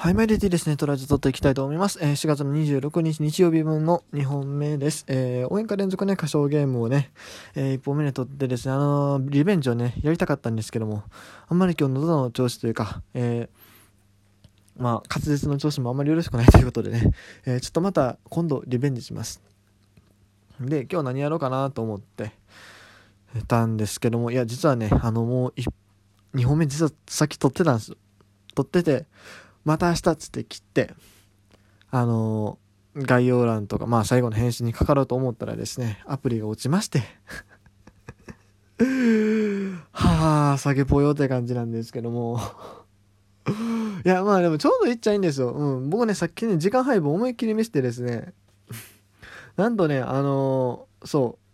はい、メリティですね、トライズ撮っていきたいと思います。えー4月の26日日曜日分の2本目です。えー応援歌連続ね、歌唱ゲームをね、え1本目で撮ってですね、あのーリベンジをね、やりたかったんですけども、あんまり今日喉の調子というか、えーまあ、滑舌の調子もあんまりよろしくないということでね、えーちょっとまた今度リベンジします。で、今日何やろうかなと思ってたんですけども、いや、実はね、あの、もう2本目実はさっき撮ってたんです。撮ってて、また明日っつって切って、あのー概要欄とか、まあ最後の返信にかかろうと思ったらですね、アプリが落ちまして、はあ、酒ぽよって感じなんですけども。いや、まあでもちょうどいっちゃいいんですよ。うん。僕ね、さっきね、時間配分思いっきり見せてですね、なんとね、あのーそう、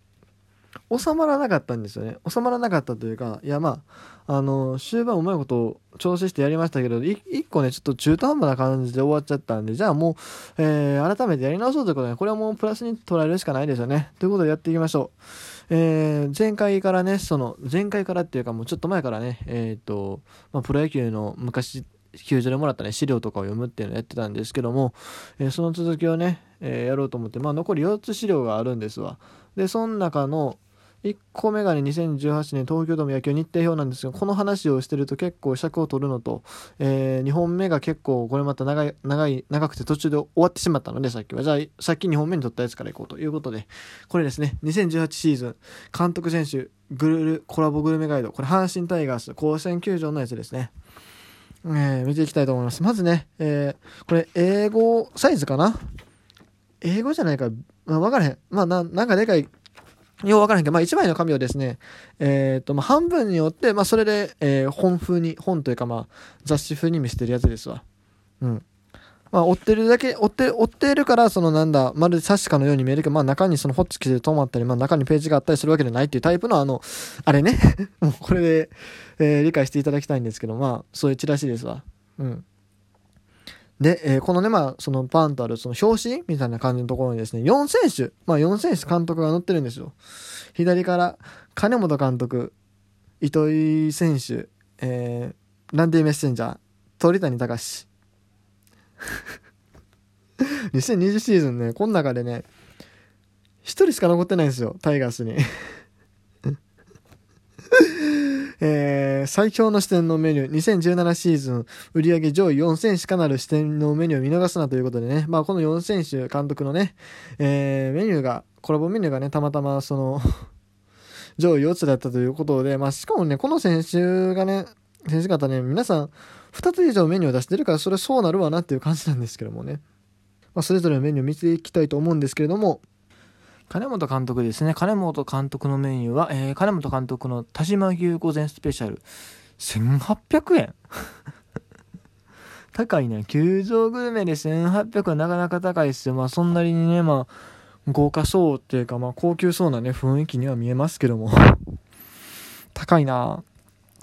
収まらなかったんですよね。収まらなかったというか、いやまあ、あの終盤うまいこと調整してやりましたけど、い一個ね、ちょっと中途半端な感じで終わっちゃったんで、じゃあもう、えー改めてやり直そうということで、これはもうプラスに捉えるしかないですよね。ということでやっていきましょう。えー前回からね、その、前回からっていうかもうちょっと前からね、えっ、と、まあ、プロ野球の昔、球場でもらったね、資料とかを読むっていうのをやってたんですけども、えーその続きをね、えーやろうと思って、まあ残り4つ資料があるんですわ。で、その中の1個目がね、2018年東京ドーム野球日程表なんですが、この話をしてると結構尺を取るのと、え2本目が結構これまた長い、長い、長くて途中で終わってしまったので、さっきは。じゃあ、さっき2本目に取ったやつからいこうということで、これですね、2018シーズン、監督選手、グルル、コラボグルメガイド、これ阪神タイガース、甲子園球場のやつですね。えー見ていきたいと思います。まずね、えーこれ、英語サイズかな？英語じゃないか、まあ、分からへん。まあ、ななんかでかい、よう分からへんけど、まあ、1枚の紙をですね、えっ、と、まあ、半分に折って、まあ、それで、えー本風に、本というか、まあ、雑誌風に見せてるやつですわ。うん。まあ、折ってるだけ、折って、折ってるから、そのなんだ、まるで冊子かのように見えるけど、まあ、中にそのホッチキスで止まったり、まあ、中にページがあったりするわけじゃないっていうタイプの、あの、あれね。もうこれで、えー理解していただきたいんですけど、まあ、そういうチラシですわ。うん。で、えーこのね、まあ、そのパンとある、その表紙みたいな感じのところにですね、4選手、まあ、4選手監督が載ってるんですよ。左から、金本監督、糸井選手、えーランディメッセンジャー、鳥谷隆。2020シーズンね、この中でね、一人しか残ってないんですよ、タイガースに。えー最強の視点のメニュー、2017シーズン、売上上位4選しかなる視点のメニューを見逃すなということでね、まあこの4選手監督のね、えーメニューが、コラボメニューがね、たまたまその、上位4つだったということで、まあしかもね、この選手がね、選手方ね、皆さん2つ以上メニューを出してるから、それそうなるわなっていう感じなんですけどもね。まあそれぞれのメニューを見ていきたいと思うんですけれども、金本監督ですね。金本監督のメニューは、えー金本監督の田島牛午前スペシャル。1800円 高いね。球場グルメで1800円なかなか高いですよ。まあそんなにね、まあ、豪華そうっていうか、まあ高級そうなね、雰囲気には見えますけども。高いな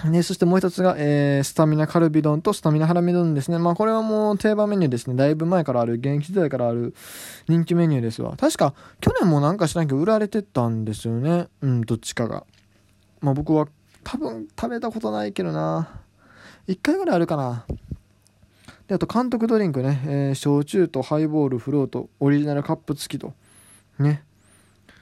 ね、そしてもう一つが、えースタミナカルビ丼とスタミナハラミ丼ですね。まあこれはもう定番メニューですね。だいぶ前からある、現役時代からある人気メニューですわ。確か、去年もなんか知らんけど売られてたんですよね。うん、どっちかが。まあ僕は多分食べたことないけどな。1回ぐらいあるかな。で、あと監督ドリンクね、えー焼酎とハイボール、フロート、オリジナルカップ付きと。ね。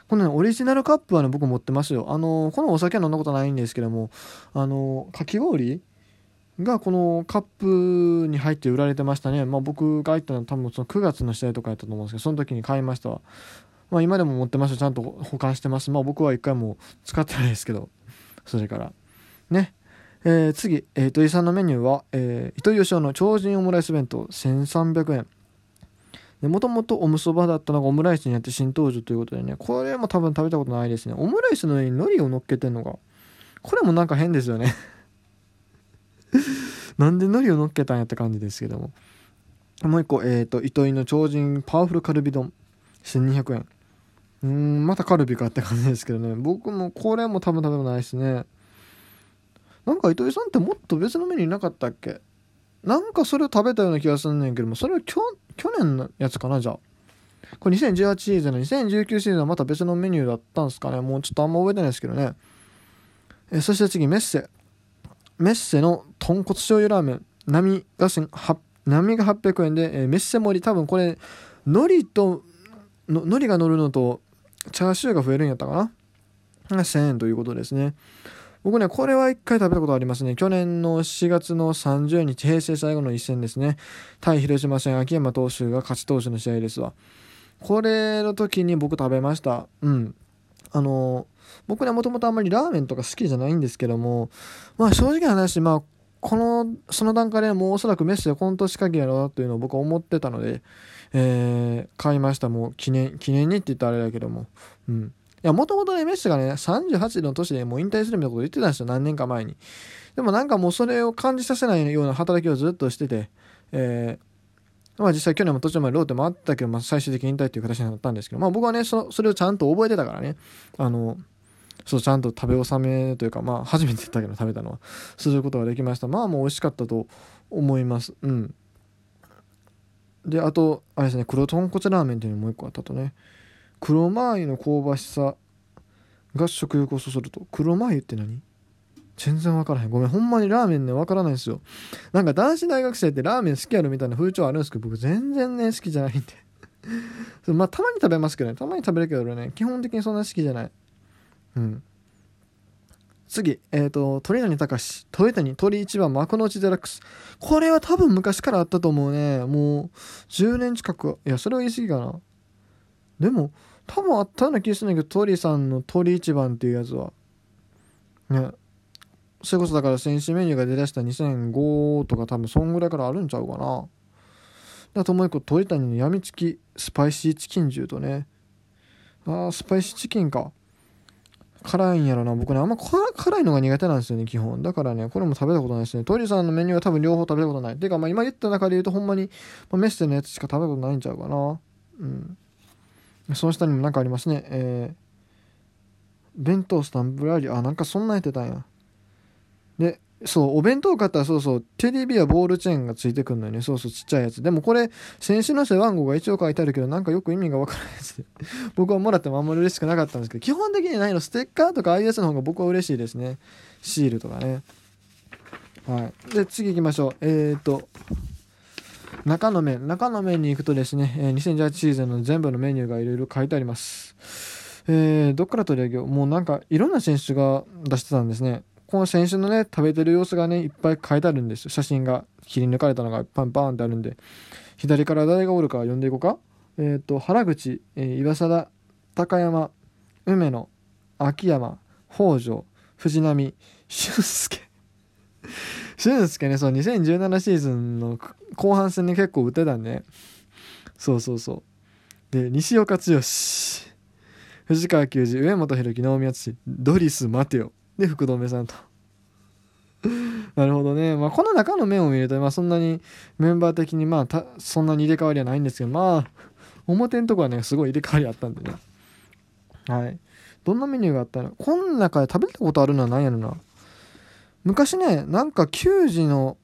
このね、オリジナルカップはね、僕持ってますよ。あのこのお酒は飲んだことないんですけども、あのかき氷がこのカップに入って売られてましたね。まあ僕が入ったのは多分その9月の試合とかやったと思うんですけど、その時に買いました。まあ今でも持ってますよ。ちゃんと保管してます。まあ僕は一回も使ってないですけど、それから。ね。えー次、えー糸井さんのメニューは、えー糸井義雄の超人オムライス弁当1300円。もともとおむそばだったのがオムライスになって新登場ということでね、これも多分食べたことないですね。オムライスの上に海苔を乗っけてんのが、これもなんか変ですよね。なんで海苔を乗っけたんやって感じですけども。もう一個、えっ、と、糸井の超人パワフルカルビ丼1200円。うん、またカルビかって感じですけどね。僕もこれも多分食べたことないですね。なんか糸井さんってもっと別のメニューなかったっけ？なんかそれを食べたような気がすんねんけども、それは去去年のやつかな、じゃあ。これ2018シーズンの2019シーズンはまた別のメニューだったんですかね。もうちょっとあんま覚えてないですけどね。えそして次、メッセ。メッセの豚骨醤油ラーメン。並が1800波が800円で、えー、メッセ盛り多分これ海苔と海苔が乗るのとチャーシューが増えるんやったかな1000円ということですね僕ねこれは1回食べたことありますね。去年の4月の30日平成最後の一戦ですね。対広島戦秋山投手が勝ち投手の試合ですわ。これの時に僕食べました。うん。あの僕ねもともとあんまりラーメンとか好きじゃないんですけどもまあ正直な話まあこのその段階でもうおそらくメッセ今年限りやろうなというのを僕は思ってたので、えー、買いました。もう記念記念にって言ったらあれだけども。うん。やもともとねメッセがね38の年でもう引退するみたいなこと言ってたんですよ何年か前に。でもなんかもうそれを感じさせないような働きをずっとしててえー、まあ実際去年も途中までローテもあったけど、まあ、最終的に引退っていう形になったんですけど、まあ僕はねそ、それをちゃんと覚えてたからね、あの、そうちゃんと食べ納めというかまあ初めて言ったけど食べたのはすることができました。まあもう美味しかったと思います。うん。であとあれですね黒豚骨ラーメンっていうのもう一個あったとね。黒マー油の香ばしさが食欲をそそると。黒マー油って何？全然分からへん。ごめん。ほんまにラーメンね分からないですよ。なんか男子大学生ってラーメン好きやろみたいな風潮あるんですけど僕全然ね好きじゃないんで。まあたまに食べますけどね。たまに食べるけどね。基本的にそんな好きじゃない。うん。次、えっ、ー、と、鳥谷隆、鳥谷鳥一番。幕の内デラックス。これは多分昔からあったと思うね。もう、10年近く。いや、それは言い過ぎかな。でも、多分あったような気がするんだけど、鳥さんの鳥一番っていうやつは。ね。それこそだから選手メニューが出だした2005とか多分そんぐらいからあるんちゃうかな。あともう一個、鳥谷のやみつきスパイシーチキン重とね。ああ、スパイシーチキンか。辛いんやろな。僕ね、あんま辛いのが苦手なんですよね、基本。だからね、これも食べたことないですね。トイレさんのメニューは多分両方食べたことない。ていうか、まあ今言った中で言うとほんまに、まあ、メッセのやつしか食べたことないんちゃうかな。うん。その下にもなんかありますね。えー、弁当スタンプラリー。あ、なんかそんなやってたんや。で、そう、お弁当買ったらそうそう、テレビやボールチェーンがついてくんのよね。そうそう、ちっちゃいやつ。でもこれ、選手の背番号が一応書いてあるけど、なんかよく意味がわからないです 僕はもらってもあんまり嬉しくなかったんですけど、基本的にないの、ステッカーとかああいうやつの方が僕は嬉しいですね。シールとかね。はい。で、次行きましょう。えーと、中の面。中の面に行くとですね、え2018シーズンの全部のメニューがいろいろ書いてあります。えー、どっから取り上げよう？もうなんか、いろんな選手が出してたんですね。この選手のね、食べてる様子がね、いっぱい書いてあるんですよ。写真が切り抜かれたのがパンパンってあるんで。左から誰がおるか読んでいこうか？えっ、ー、と、原口、え、岩貞、高山、梅野、秋山、北条、藤波、俊介。俊介ね、そう、2017シーズンの後半戦に結構打てたんで、そうそうそう。で、西岡剛、藤川球児、上本弘樹、能宮敦、ドリス・マテオ、で福留さんと。なるほどね、まあ、この中の面を見ると、まあ、そんなにメンバー的にまあそんなに入れ替わりはないんですけどまあ表のとこはねすごい入れ替わりあったんでね。はい。どんなメニューがあったの？この中で食べたことあるのは何やろな？昔ねなんか球児の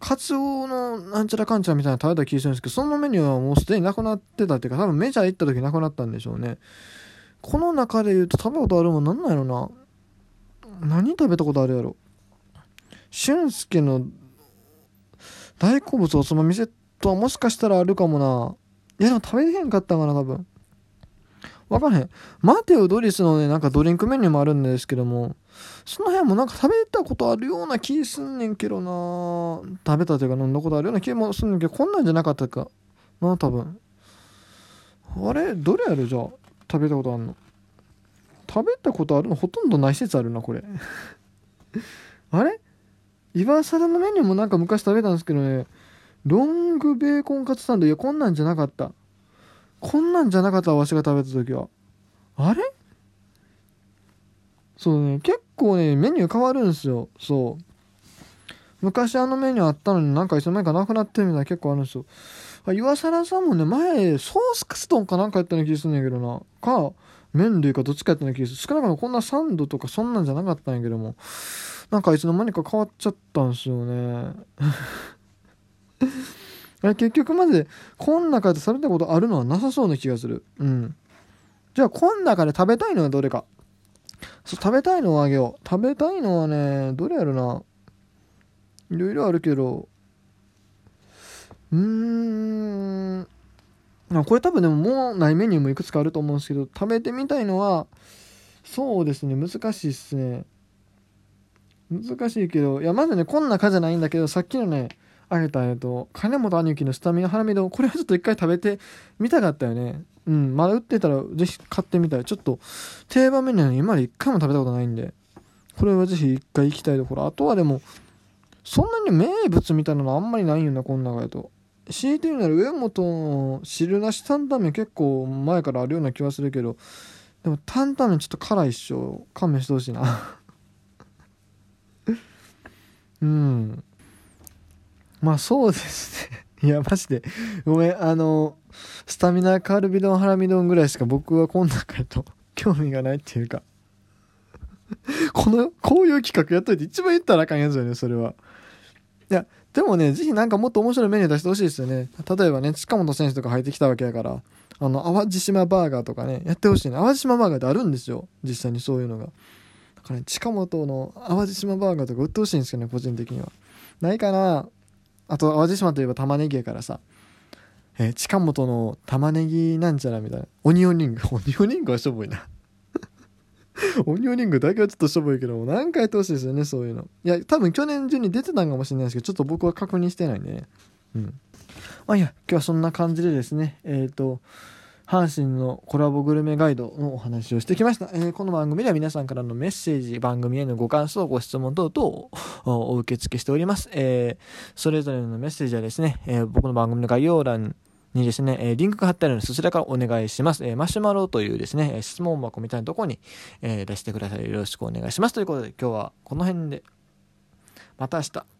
カツオのなんちゃらかんちゃらみたいな食べた気がするんですけどそのメニューはもうすでになくなってたっていうか多分メジャー行った時なくなったんでしょうね。この中で言うと食べたことあるもんなんなんやろな。何食べたことあるやろ。俊介の大好物おつまみセットはもしかしたらあるかもな。いやでも食べれへんかったかな多分。わからへん。マテオ・ドリスのねなんかドリンクメニューもあるんですけども。その辺もなんか食べたことあるような気すんねんけどな。食べたというか飲んだことあるような気もすんねんけどこんなんじゃなかったか。な多分。あれ？どれやるじゃあ？食べたことあんの。食べたことあるの？ほとんどない説あるなこれ。あれ？岩貞のメニューもなんか昔食べたんですけどね。ロングベーコンカツサンド。いやこんなんじゃなかった。こんなんじゃなかったわしが食べた時は。あれ？そうね結構ねメニュー変わるんですよ。そう。昔あのメニューあったのになんかいつの間にかなくなってるみたいな結構あるんですよ。岩貞さんもね前ソースカツ丼かなんかやったような気がするんだけどな。か麺類かどっちかやったような気がする。少なくともこんなサンドとかそんなんじゃなかったんやけども。なんかいつの間にか変わっちゃったんすよね。結局までこん中でされたことあるのはなさそうな気がする。うん。じゃあこん中で食べたいのはどれか。そう食べたいのをあげよう。食べたいのはねどれやるな。いろいろあるけど。うーん。これ多分でももうないメニューもいくつかあると思うんですけど食べてみたいのはそうですね難しいっすね。難しいけど。いやまずねこんなかじゃないんだけどさっきのねあげたえっと。金本兄貴のスタミナハラミ丼これはちょっと一回食べてみたかったよね。うん。まだ売ってたらぜひ買ってみたい。ちょっと定番メニューは今まで一回も食べたことないんで。これはぜひ一回行きたいところ。あとはでもそんなに名物みたいなのあんまりないよなこん中やと。強いて言うなら上本の汁なし担々麺結構前からあるような気はするけど。でも担々麺ちょっと辛いっしょ。勘弁してほしいな。うん。まあそうですね いやマジでごめんあのスタミナカルビ丼ハラミ丼ぐらいしか僕はこん中やと興味がないっていうか このこういう企画やっといて一番言ったらあかんやつよねそれはいやでもね、ぜひなんかもっと面白いメニュー出してほしいですよね。例えばね、近本選手とか入ってきたわけやから、あの、淡路島バーガーとかね、やってほしいね。淡路島バーガーってあるんですよ。実際にそういうのが。だからね、近本の淡路島バーガーとか売ってほしいんですけどね、個人的には。ないかな？あと、淡路島といえば玉ねぎやからさ。えー、近本の玉ねぎなんちゃらみたいな。オニオンリング。オニオンリングはしょぼいな。オニオンリングだけはちょっとしょぼいけども、何回やってほしいですよね、そういうの。いや、多分去年中に出てたんかもしれないですけど、ちょっと僕は確認してないんでね。うん。まあいや、今日はそんな感じでですね、えっ、ー、と、阪神のコラボグルメガイドのお話をしてきました。えー、この番組では皆さんからのメッセージ、番組へのご感想、ご質問等々を お受け付けしております。えー、それぞれのメッセージはですね、えー、僕の番組の概要欄にですね、えリンクが貼ってあるので、そちらからお願いします。えマシュマロというですね、質問箱みたいなところに、え出してください。よろしくお願いします。ということで、今日はこの辺で、また明日。